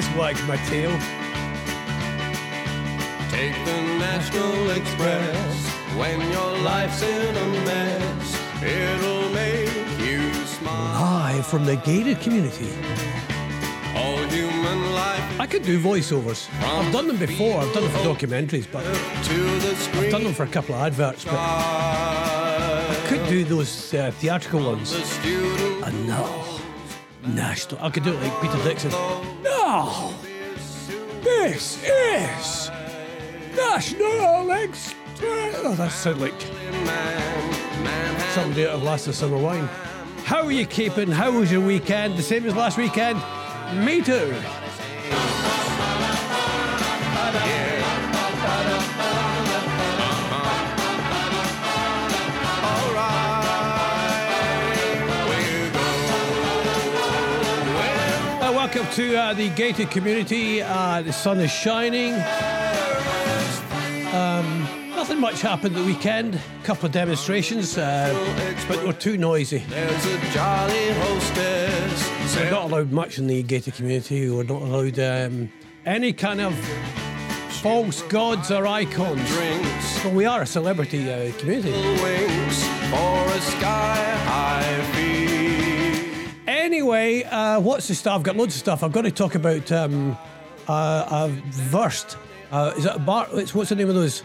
this wags my tail. Take the National Express when your life's in a mess. It'll make you smile. Hi from the gated community. All human life I could do voiceovers. I've done them before. I've done them for documentaries, but to the screen. done them for a couple of adverts. But I could do those uh, theatrical ones. And no, national. I could do it like Peter Dickson. No, this is National Express. Oh, that sounds like somebody out of Last of Summer Wine. How are you keeping? How was your weekend? The same as last weekend? Me too. To uh, the gated community. Uh, the sun is shining. Um, nothing much happened the weekend. A couple of demonstrations, uh, but they were too noisy. There's a jolly hostess. We're not allowed much in the gated community. We're not allowed um, any kind of false gods or icons. Drinks, But we are a celebrity uh, community. Anyway, uh, what's the stuff? I've got loads of stuff. I've got to talk about um, uh, a Wurst. Uh, is a bar? It's, what's the name of those?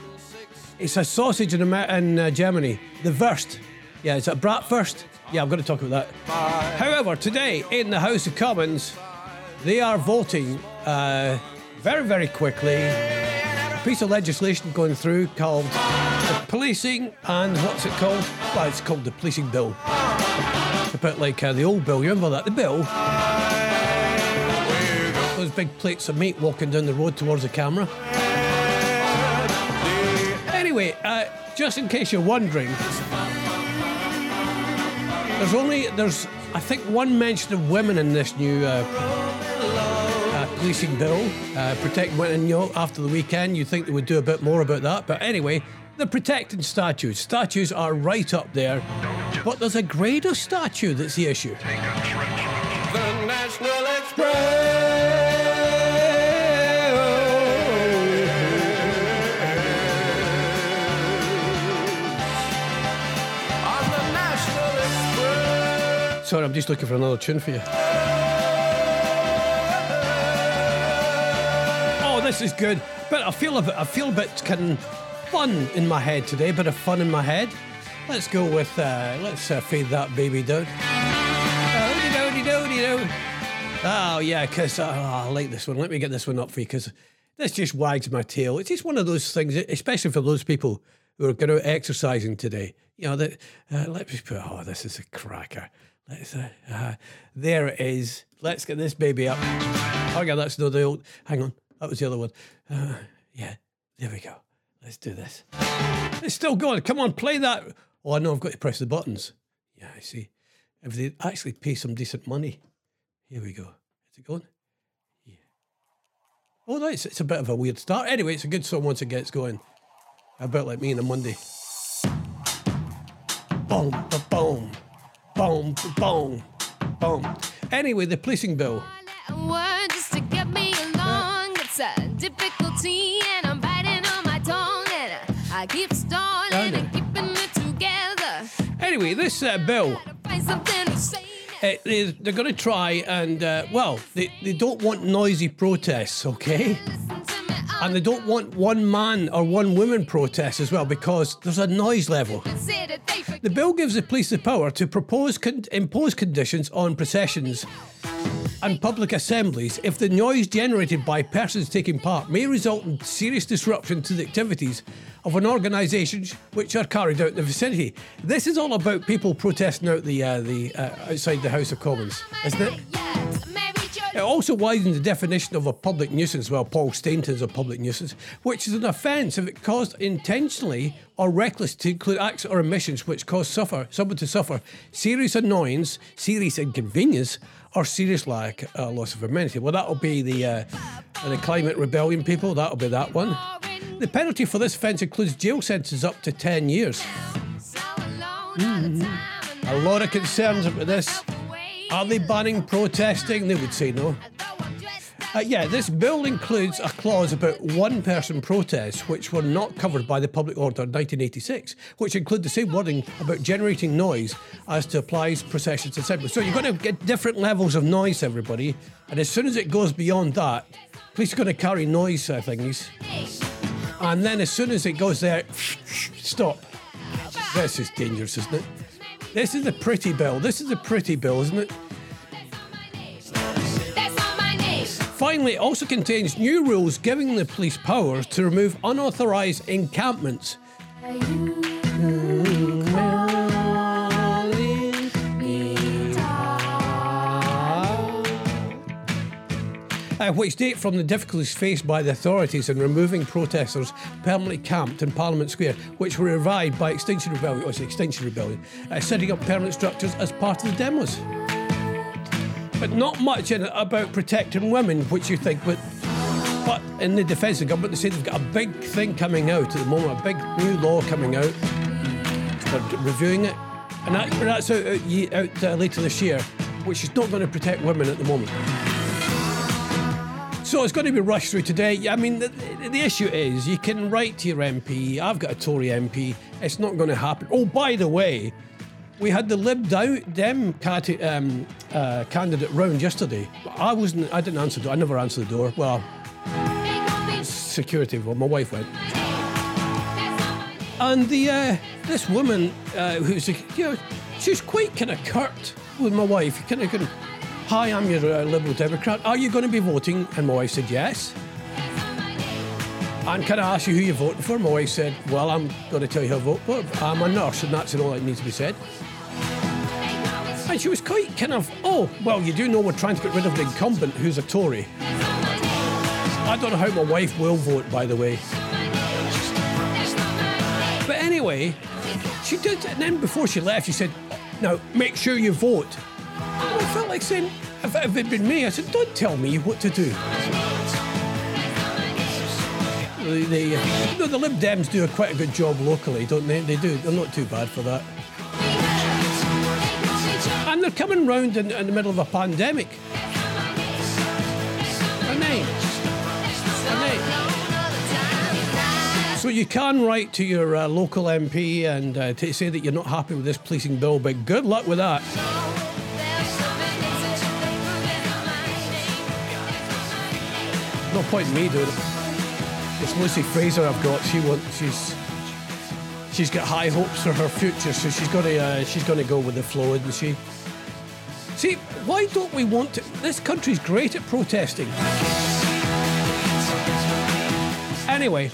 It's a sausage in, Amer- in uh, Germany. The Wurst. Yeah, is it a Bratwurst? Yeah, I'm going to talk about that. However, today in the House of Commons, they are voting uh, very, very quickly. A piece of legislation going through called the Policing and what's it called? Well, it's called the Policing Bill. A bit like uh, the old bill. You remember that? The bill. Those big plates of meat walking down the road towards the camera. Anyway, uh, just in case you're wondering, there's only there's I think one mention of women in this new uh, uh, policing bill, uh, protect women. You know, after the weekend, you think they would do a bit more about that, but anyway, they're protecting statues. Statues are right up there, but there's a greater statue that's the issue. The National Express. The National Express. Sorry, I'm just looking for another tune for you. Oh, this is good. But I feel a bit, I feel a bit kind of fun in my head today. A bit of fun in my head. Let's go with, uh, let's uh, that baby down. Oh, yeah, because oh, I like this one. Let me get this one up for you because this just wags my tail. It's just one of those things, especially for those people who are going out exercising today. You know that. Uh, let me put. Oh, this is a cracker. Let's. Uh, uh, there it is. Let's get this baby up. Oh yeah, that's not the old. Hang on, that was the other one. Uh, yeah, there we go. Let's do this. It's still going. Come on, play that. Oh, I know. I've got to press the buttons. Yeah, I see. If they actually pay some decent money. Here we go. Is it going? Yeah. Oh, no, it's, it's a bit of a weird start. Anyway, it's a good song once it gets going. A bit like me on a Monday. Boom, ba boom, boom, boom, boom. Anyway, the policing bill. Anyway, this uh, bill, Gotta find something to say. uh, they, they're going to try and, uh, well, they, they don't want noisy protests, okay? Listen to me, I'll And they don't want one man or one woman protests as well because there's a noise level. consider they forget. The bill gives the police the power to propose con- impose conditions on processions and public assemblies if the noise generated by persons taking part may result in serious disruption to the activities of an organisation which are carried out in the vicinity. This is all about people protesting out the uh, the uh, outside the House of Commons, isn't it? Yes, Mary Jo- It also widens the definition of a public nuisance. Well, Paul Stainton's a public nuisance, which is an offence if it caused intentionally or reckless to include acts or omissions which cause suffer someone to suffer serious annoyance, serious inconvenience, or serious lack uh, loss of amenity. Well, that'll be the uh, the climate rebellion people. That'll be that one. The penalty for this offence includes jail sentences up to ten years. So alone all the time, and A lot of concerns about this. Are they banning protesting? They would say no. Uh, yeah, this bill includes a clause about one person protests which were not covered by the Public Order 1986, which include the same wording about generating noise as to applies processions, etc. So you're going to get different levels of noise, everybody, and as soon as it goes beyond that, police are going to carry noise uh, things, and then as soon as it goes there, stop. This is dangerous, isn't it? This is a pretty bill. This is a pretty bill, isn't it? Finally, it also contains new rules giving the police powers to remove unauthorised encampments. Uh, which date from the difficulties faced by the authorities in removing protesters permanently camped in Parliament Square, which were revived by Extinction Rebellion, or Extinction Rebellion, uh, setting up permanent structures as part of the demos but not much in it about protecting women, which you think, but but in the defence of the government, they say they've got a big thing coming out at the moment, a big new law coming out. They're reviewing it, and that, that's out, out, out uh, later this year, which is not going to protect women at the moment. So it's going to be rushed through today. I mean, the, the, issue is you can write to your MP. I've got a Tory MP. It's not going to happen. Oh, by the way, we had the Lib Dem um, uh, candidate round yesterday. I wasn't. I didn't answer the door. I never answered the door. Well, security. Well, my wife went. And the uh, this woman uh, who's you know she's quite kind of curt with my wife. Kind of going, "Hi, I'm your uh, Liberal Democrat. Are you going to be voting?" And my wife said yes. And can I ask you who you're voting for? My wife said, Well, I'm going to tell you who I vote for. I'm a nurse, and that's all that needs to be said. And she was quite kind of, Oh, well, you do know we're trying to get rid of the incumbent who's a Tory. I don't know how my wife will vote, by the way. But anyway, she did, and then before she left, she said, Now, make sure you vote. I felt like saying, if, if it'd been me, I said, Don't tell me what to do. The, the, uh, the Lib Dems do a quite a good job locally, don't they? They do. They're not too bad for that. And they're coming round in, in the middle of a pandemic. So you can write to your uh, local MP and uh, say that you're not happy with this policing bill, but good luck with that. No point in me doing it. It's Lucy Frazer I've got. She wants. She's. She's got high hopes for her future, so she's going to. Uh, she's going to go with the flow, isn't she? See, why don't we want to? This country's great at protesting. Anyway,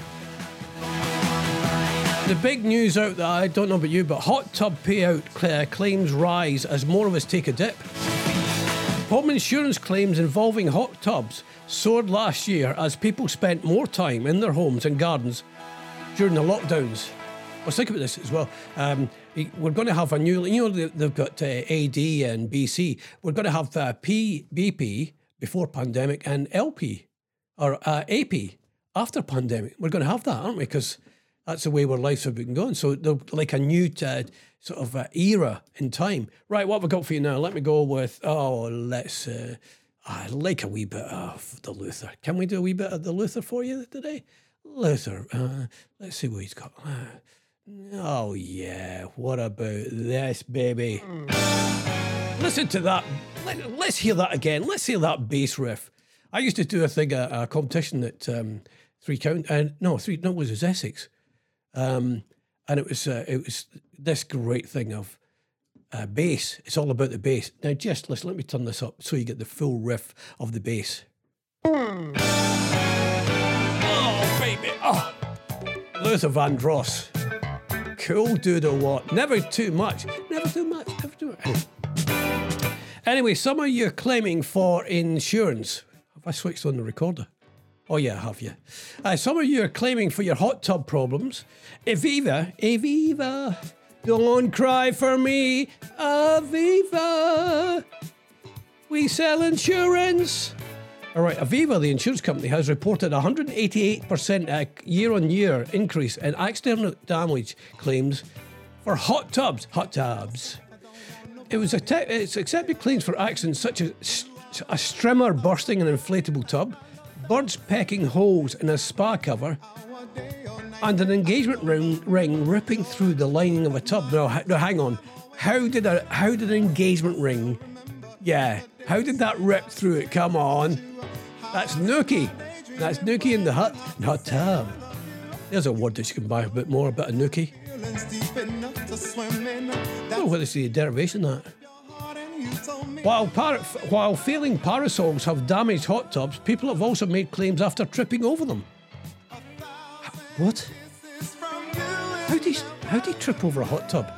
the big news out there. I don't know about you, but hot tub payout cl- claims rise as more of us take a dip. Home insurance claims involving hot tubs soared last year as people spent more time in their homes and gardens during the lockdowns. I was thinking about this as well. Um, we're going to have a new, you know, they- they've got uh, AD and BC. We're going to have uh, P, BP before pandemic and LP or uh, AP after pandemic. We're going to have that, aren't we? Because that's the way our lives have been going. So like a new uh, sort of uh, era in time. Right, what have got for you now? Let me go with, oh, let's, uh, I like a wee bit of the Luther. Can we do a wee bit of the Luther for you today? Luther, uh, let's see what he's got. Uh, oh, yeah, what about this, baby? Listen to that. Let, let's hear that again. Let's hear that bass riff. I used to do a thing, a, a competition at um, Three Count, and no, three, no, it was Essex, um, and it was uh, it was this great thing of uh, bass. It's all about the bass. Now, just listen. Let me turn this up so you get the full riff of the bass. Oh, baby! Oh, Luther Vandross. Cool dude or what? Never too much. Never too much. Never too much. Anyway, some of you are claiming for insurance. Have I switched on the recorder? Oh, yeah, have you. Uh, some of you are claiming for your hot tub problems. Aviva, Aviva, don't cry for me, Aviva. We sell insurance. All right, Aviva, the insurance company, has reported a 188% uh, year on year increase in accidental damage claims for hot tubs. Hot tubs. it was a te- it's accepted claims for accidents such as a strimmer bursting an inflatable tub, birds pecking holes in a spa cover, and an engagement ring, ring ripping through the lining of a tub. No, hang on. How did a how did an engagement ring? Yeah, how did that rip through it? Come on, that's nookie. That's nookie in the hut, hot tub. Um, there's a word that you can buy a bit more about a nookie. I don't know whether it's the derivation of that. While, par- while failing parasols have damaged hot tubs, people have also made claims after tripping over them. What? How do you, how do you trip over a hot tub?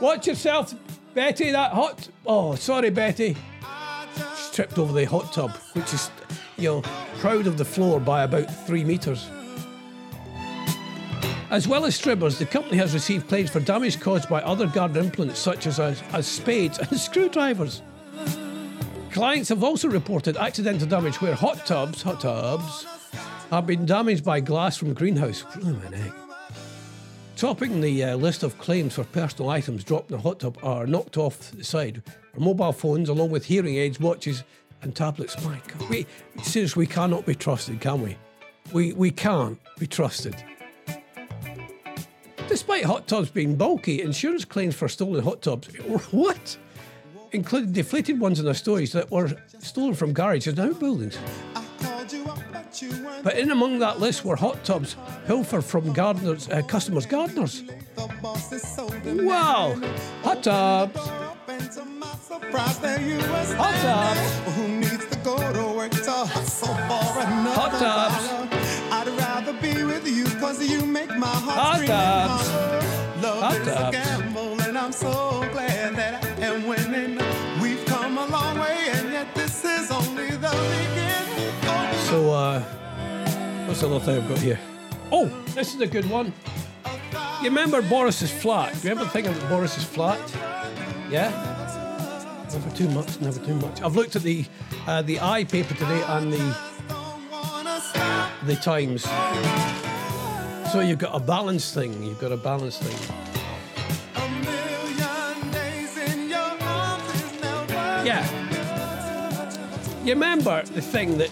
Watch yourself, Betty. That hot. Oh, sorry, Betty. She's tripped over the hot tub, which is, you know, proud of the floor by about three meters. As well as strippers, the company has received claims for damage caused by other garden implements such as, as, as spades and screwdrivers. Clients have also reported accidental damage where hot tubs, hot tubs, have been damaged by glass from greenhouse. Topping the uh, list of claims for personal items dropped in a hot tub are knocked off the side are mobile phones along with hearing aids, watches, and tablets. My God, we seriously we cannot be trusted, can we? We we can't be trusted. Despite hot tubs being bulky, insurance claims for stolen hot tubs what? Including deflated ones in their stories that were stolen from garages and outbuildings. But in among that list were hot tubs pilfered from gardeners, uh, customers' gardeners. Wow! Hot tubs! Hot tubs. Hot tubs. I'd rather be with you cause you make my heart Hot tubs. Hot tubs. So, uh, what's the other thing I've got here? Oh, this is a good one. You remember Boris's flat? Do you ever think of Boris's flat? Yeah? Never too much, never too much. I've looked at the uh, the i paper today and the don't wanna stop. the Times. So you've got a balance thing. You've got a balance thing. A You remember the thing that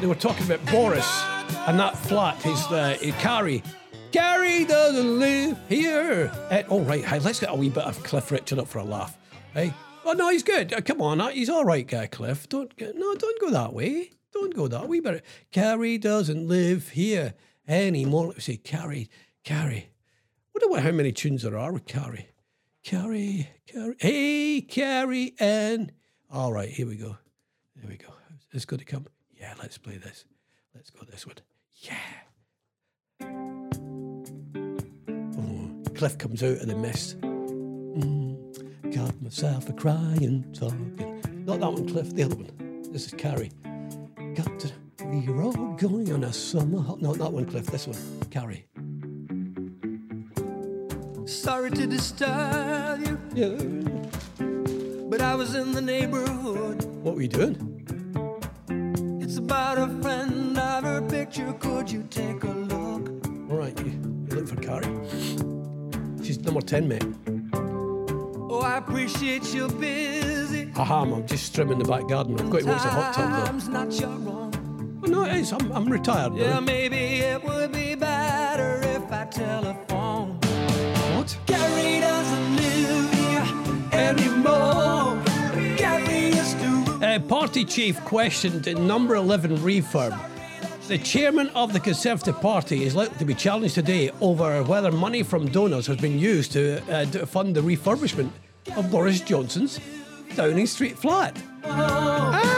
they were talking about Boris and that flat, his uh, Carrie. Carrie doesn't live here. Eh, oh, right. Hey, let's get a wee bit of Cliff Richard up for a laugh. Hey. Oh, no, he's good. Uh, come on. uh, He's all right, guy, Cliff. Don't no, don't go that way. Don't go that way. But Carrie doesn't live here anymore. Let me see. Carrie, Carrie. wonder how many tunes there are with Carrie. Carrie, Carrie. Hey, Carrie Ann. All right, here we go. There we go. It's going to come. Yeah, let's play this. Let's go this one. Yeah. Oh, Cliff comes out of the mist. Mm, got myself a crying, talking. Not that one, Cliff, the other one. This is Carrie. Got to, we're all going on a summer hot. No, that one, Cliff, this one. Carrie. Sorry to disturb you, Yeah. but I was in the neighborhood. What were you doing? It's about a friend of her picture. Could you take a look? All right, you, you look for Carrie. She's number 10, mate. Oh, I appreciate you're busy. Aha, I'm just trimming the back garden. I've got to watch the hot tub, though. Not your own. Well, no, it is. I'm, I'm retired now. Yeah, maybe it would be better if I telephone. Party chief questioned in number 11 refurb. The chairman of the Conservative Party is likely to be challenged today over whether money from donors has been used to, uh, to fund the refurbishment of Boris Johnson's Downing Street flat. Ah!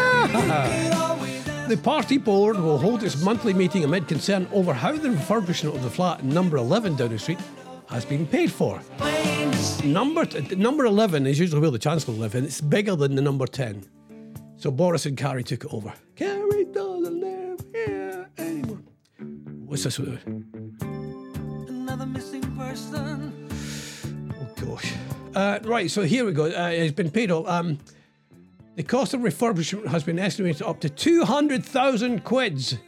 The party board will hold its monthly meeting amid concern over how the refurbishment of the flat in number 11 Downing Street has been paid for. Number number 11 is usually where the Chancellor lives, and it's bigger than the number 10. So Boris and Carrie took it over. Carrie doesn't live here anymore. What's this one? Another missing person. Oh gosh. Uh, right, so here we go. Uh, it's been paid off. Um, the cost of refurbishment has been estimated up to 200,000 quids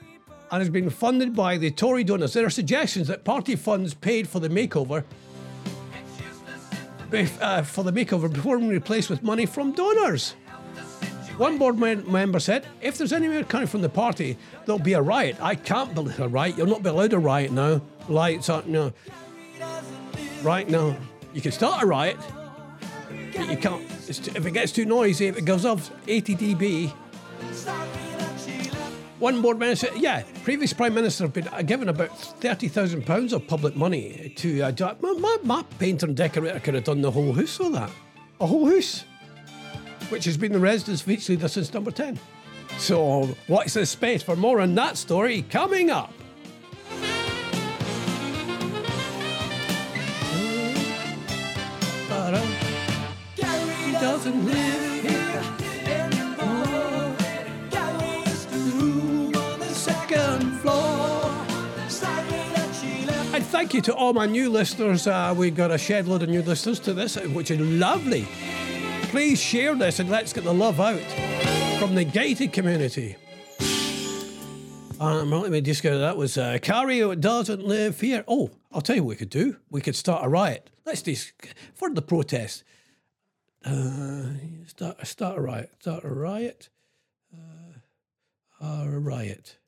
and has been funded by the Tory donors. There are suggestions that party funds paid for the makeover uh, for the makeover before being replaced with money from donors. One board mem- member said, if there's any more coming from the party, there'll be a riot. I can't believe a riot. You'll not be allowed to riot now. Lights are, no. Right now, you can start a riot, but you can't. Too, if it gets too noisy, if it goes off 80 dB, one board member said, yeah, previous Prime Minister have been uh, given about £30,000 of public money to. Uh, my, my, my painter and decorator could have done the whole house of that. A whole house, which has been the residence of each leader since number 10. So, what's this space for more on that story coming up? He doesn't live here anymore. Room on the second floor. And thank you to all my new listeners. Uh, we've got a shed load of new listeners to this, which is lovely. Please share this and let's get the love out from the gated community. Um, let me just go. That was uh, Cario doesn't live here. Oh, I'll tell you what we could do. We could start a riot. Let's just for the protest. Uh, start start a riot. Start a riot. Uh, a riot.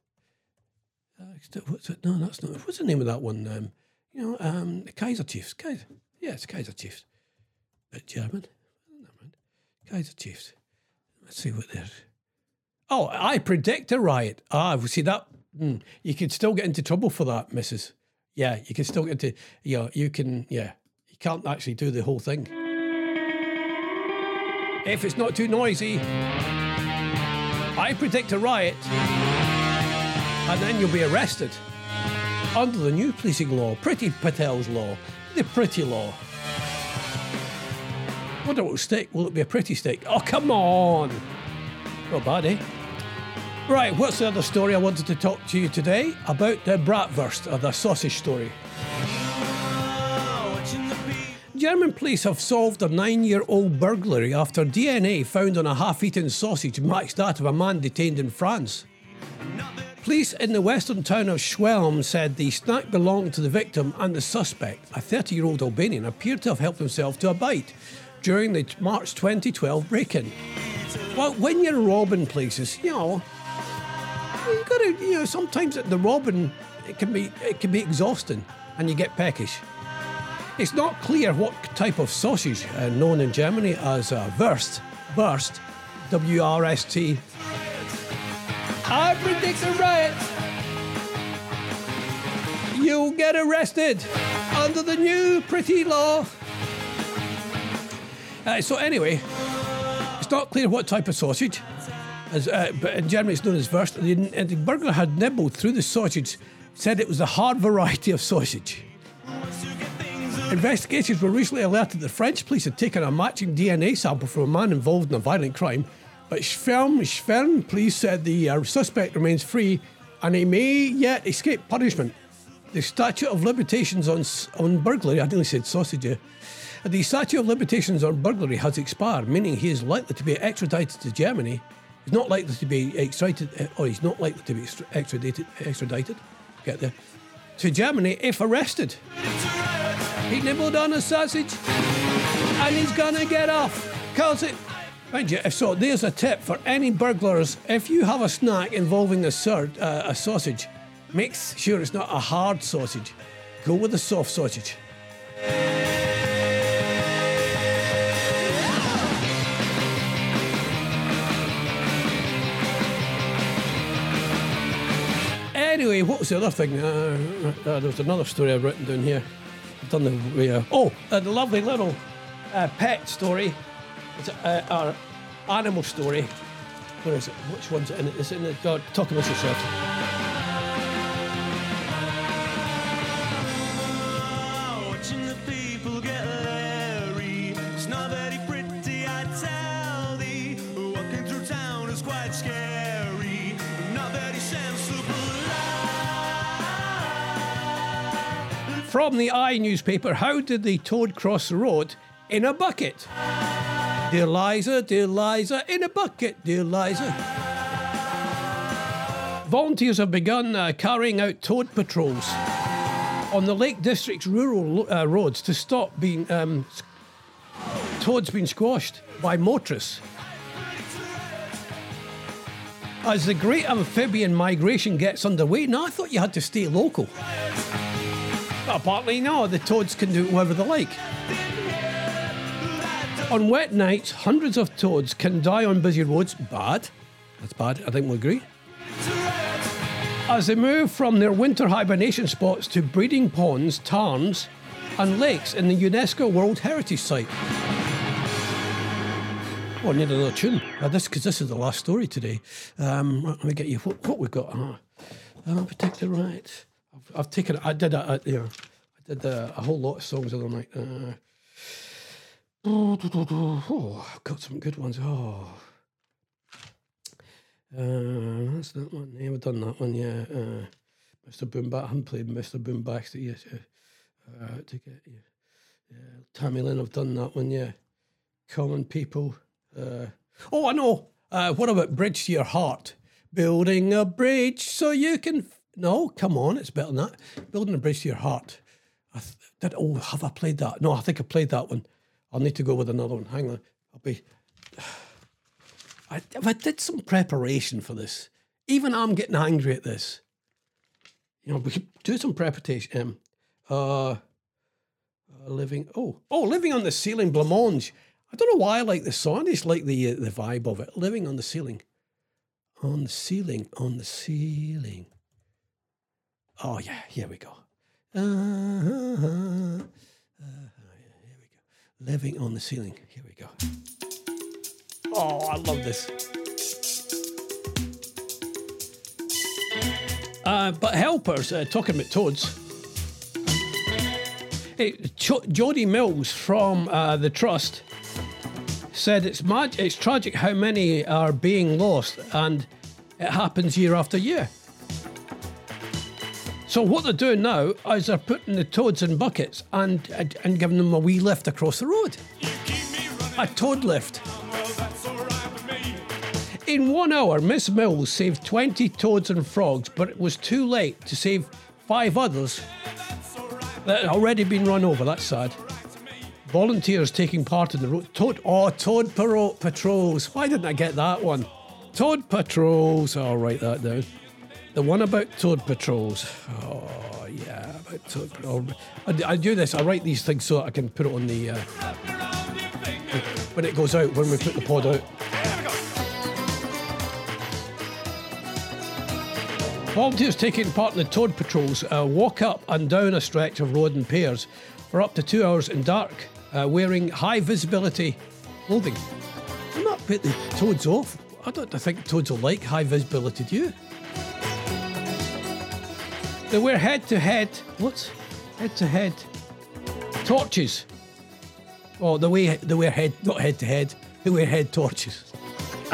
Uh, what's it? No, that's not. What's the name of that one? Um, you know, um, the Kaiser Chiefs. Kaiser. Yeah, it's Kaiser Chiefs. Bit German. Kaiser Chiefs. Let's see what they're. Oh, I predict a riot. Ah, we see that. Mm, you can still get into trouble for that, Mrs. Yeah, you can still get into. Yeah, you can. Yeah, you can't actually do the whole thing. If it's not too noisy, I predict a riot, and then you'll be arrested under the new policing law, Priti Patel's law, the Priti law. Wonder what will stick? Will it be a pretty stick? Oh, come on! Not bad, eh? Right, what's the other story I wanted to talk to you today about the bratwurst or the sausage story? German police have solved a nine year old burglary after DNA found on a half eaten sausage matched that of a man detained in France. Police in the western town of Schwelm said the snack belonged to the victim and the suspect, a 30 year old Albanian, appeared to have helped himself to a bite during the March 2012 break in. Well, when you're robbing places, you know, you gotta, you know, sometimes the robbing it can be it can be exhausting, and you get peckish. It's not clear what type of sausage, uh, known in Germany as uh, Wurst, Wurst, W-R-S-T. I predict a riot. You'll get arrested under the new Priti law. Uh, so anyway, it's not clear what type of sausage, uh, but in Germany it's known as Wurst. The, the burglar had nibbled through the sausage, said it was a hard variety of sausage. Investigations were recently alerted that the French police had taken a matching DNA sample from a man involved in a violent crime, but Schwelm, Schwelm police said the uh, suspect remains free and he may yet escape punishment. The statute of limitations on on burglary, I nearly said sausage, the statute of limitations on burglary has expired, meaning he is likely to be extradited to Germany. He's not likely to be extradited, uh, or he's not likely to be extradited, extradited, get there, to Germany if arrested. He nibbled on a sausage and he's gonna get off. Cause it. Mind you, so, there's a tip for any burglars. If you have a snack involving a, sur- uh, a sausage, make sure it's not a hard sausage. Go with a soft sausage. Anyway, what was the other thing? Uh, uh, there was another story I've written down here. I've done the uh, oh, uh, the lovely little uh, pet story. It's uh, our animal story. Where is it? Which one's it in it? Is it in the God, talk about yourself. From the I newspaper, how did the toad cross the road in a bucket? Dear Liza, dear Liza, in a bucket, dear Liza. Volunteers have begun uh, carrying out toad patrols on the Lake District's rural uh, roads to stop being um, toads being squashed by motorists. As the great amphibian migration gets underway, now I thought you had to stay local. Apparently, no, the toads can do whatever they like. On wet nights, hundreds of toads can die on busy roads. Bad. That's bad, I think we'll agree. As they move from their winter hibernation spots to breeding ponds, tarns, and lakes in the UNESCO World Heritage Site. Oh, I need another tune. Uh, this because this is the last story today. Um, let me get you what, what we got. Uh, uh, protect the right. I've, I've taken. I did. A, a, you know, I did a, a whole lot of songs the other night. Uh, oh, I've got some good ones. Oh. Uh, that's that one. Yeah, we've done that one. Yeah, uh, Mr. Boomback. I haven't played Mr. Boomback yet. Uh, uh, to get yeah, yeah. Tammy Lynn. I've done that one. Yeah, Common People. Uh, oh, I know. Uh, what about Bridge to Your Heart? Building a bridge so you can. No, come on, it's better than that. Building a bridge to your heart. I th- did. Oh, have I played that? No, I think I played that one. I'll need to go with another one. Hang on. I'll be. I, I did some preparation for this. Even I'm getting angry at this. You know, we could do some preparation. Um, uh, uh, living. Oh, oh, living on the ceiling, Blancmange. I don't know why I like this song. I just like the uh, the vibe of it. Living on the ceiling, on the ceiling, on the ceiling. Oh yeah, here we go. Uh-huh. Uh, here we go. Living on the ceiling. Here we go. Oh, I love this. Uh, but helpers, uh, talking about toads. Hey, Jody Mills from uh, the Trust said it's it's tragic how many are being lost, and it happens year after year. So what they're doing now is they're putting the toads in buckets and and, and giving them a wee lift across the road. A toad lift. In one hour, Miss Mills saved 20 toads and frogs, but it was too late to save five others that had already been run over. That's sad. Volunteers taking part in the road. Toad, oh, Toad Patrols. Why didn't I get that one? Toad Patrols. I'll write that down. The one about Toad Patrols. Oh, yeah, about Toad Patrols. I, I do this, I write these things so I can put it on the. Uh, when it goes out, when we put the pod out. Volunteers taking part in the Toad Patrols uh, walk up and down a stretch of road in pairs for up to two hours in dark, uh, wearing high visibility clothing. Do not put the toads off. I don't think toads will like high visibility, do you? They wear head to head, what? Head to head torches. Oh, the way they wear head, not head to head, they wear head torches.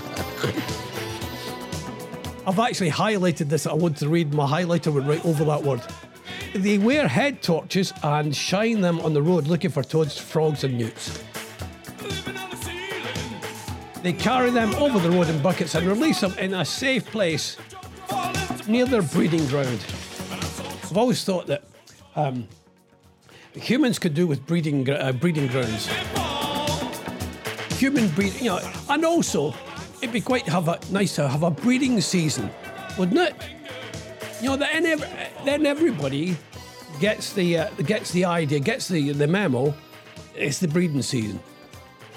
I've actually highlighted this. I want to read. My highlighter went right over that word. They wear head torches and shine them on the road looking for toads, frogs, and newts. They carry them over the road in buckets and release them in a safe place near their breeding ground. I've always thought that um, humans could do with breeding uh, breeding grounds. Human breeding, you know, and also it'd be quite have a nice to have a breeding season, wouldn't it? You know, then, ev- then everybody gets the uh, gets the idea, gets the the memo. It's the breeding season,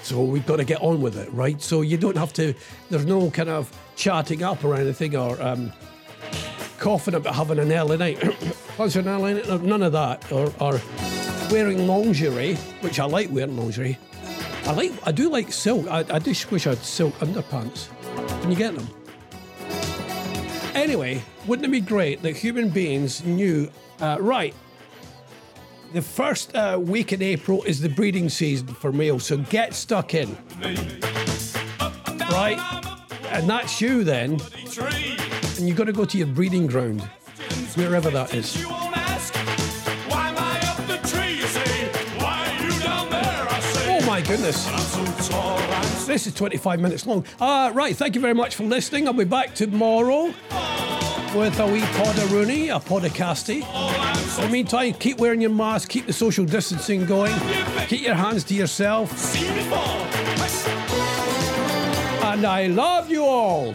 so we've got to get on with it, right? So you don't have to. There's no kind of chatting up or anything or um, coughing about having an early night. None of that. Or, or wearing lingerie, which I like wearing lingerie. I like. I do like silk. I, I just wish I had silk underpants. Can you get them? Anyway, wouldn't it be great that human beings knew, uh, right, the first uh, week in April is the breeding season for males, so get stuck in. Right? And that's you then. And you've got to go to your breeding ground, wherever that is. Oh my goodness. This is 25 minutes long. Uh, right, thank you very much for listening. I'll be back tomorrow with a wee pod of Ronnie, a podcasty. In the meantime, keep wearing your mask, keep the social distancing going, keep your hands to yourself, See me fall. and I love you all.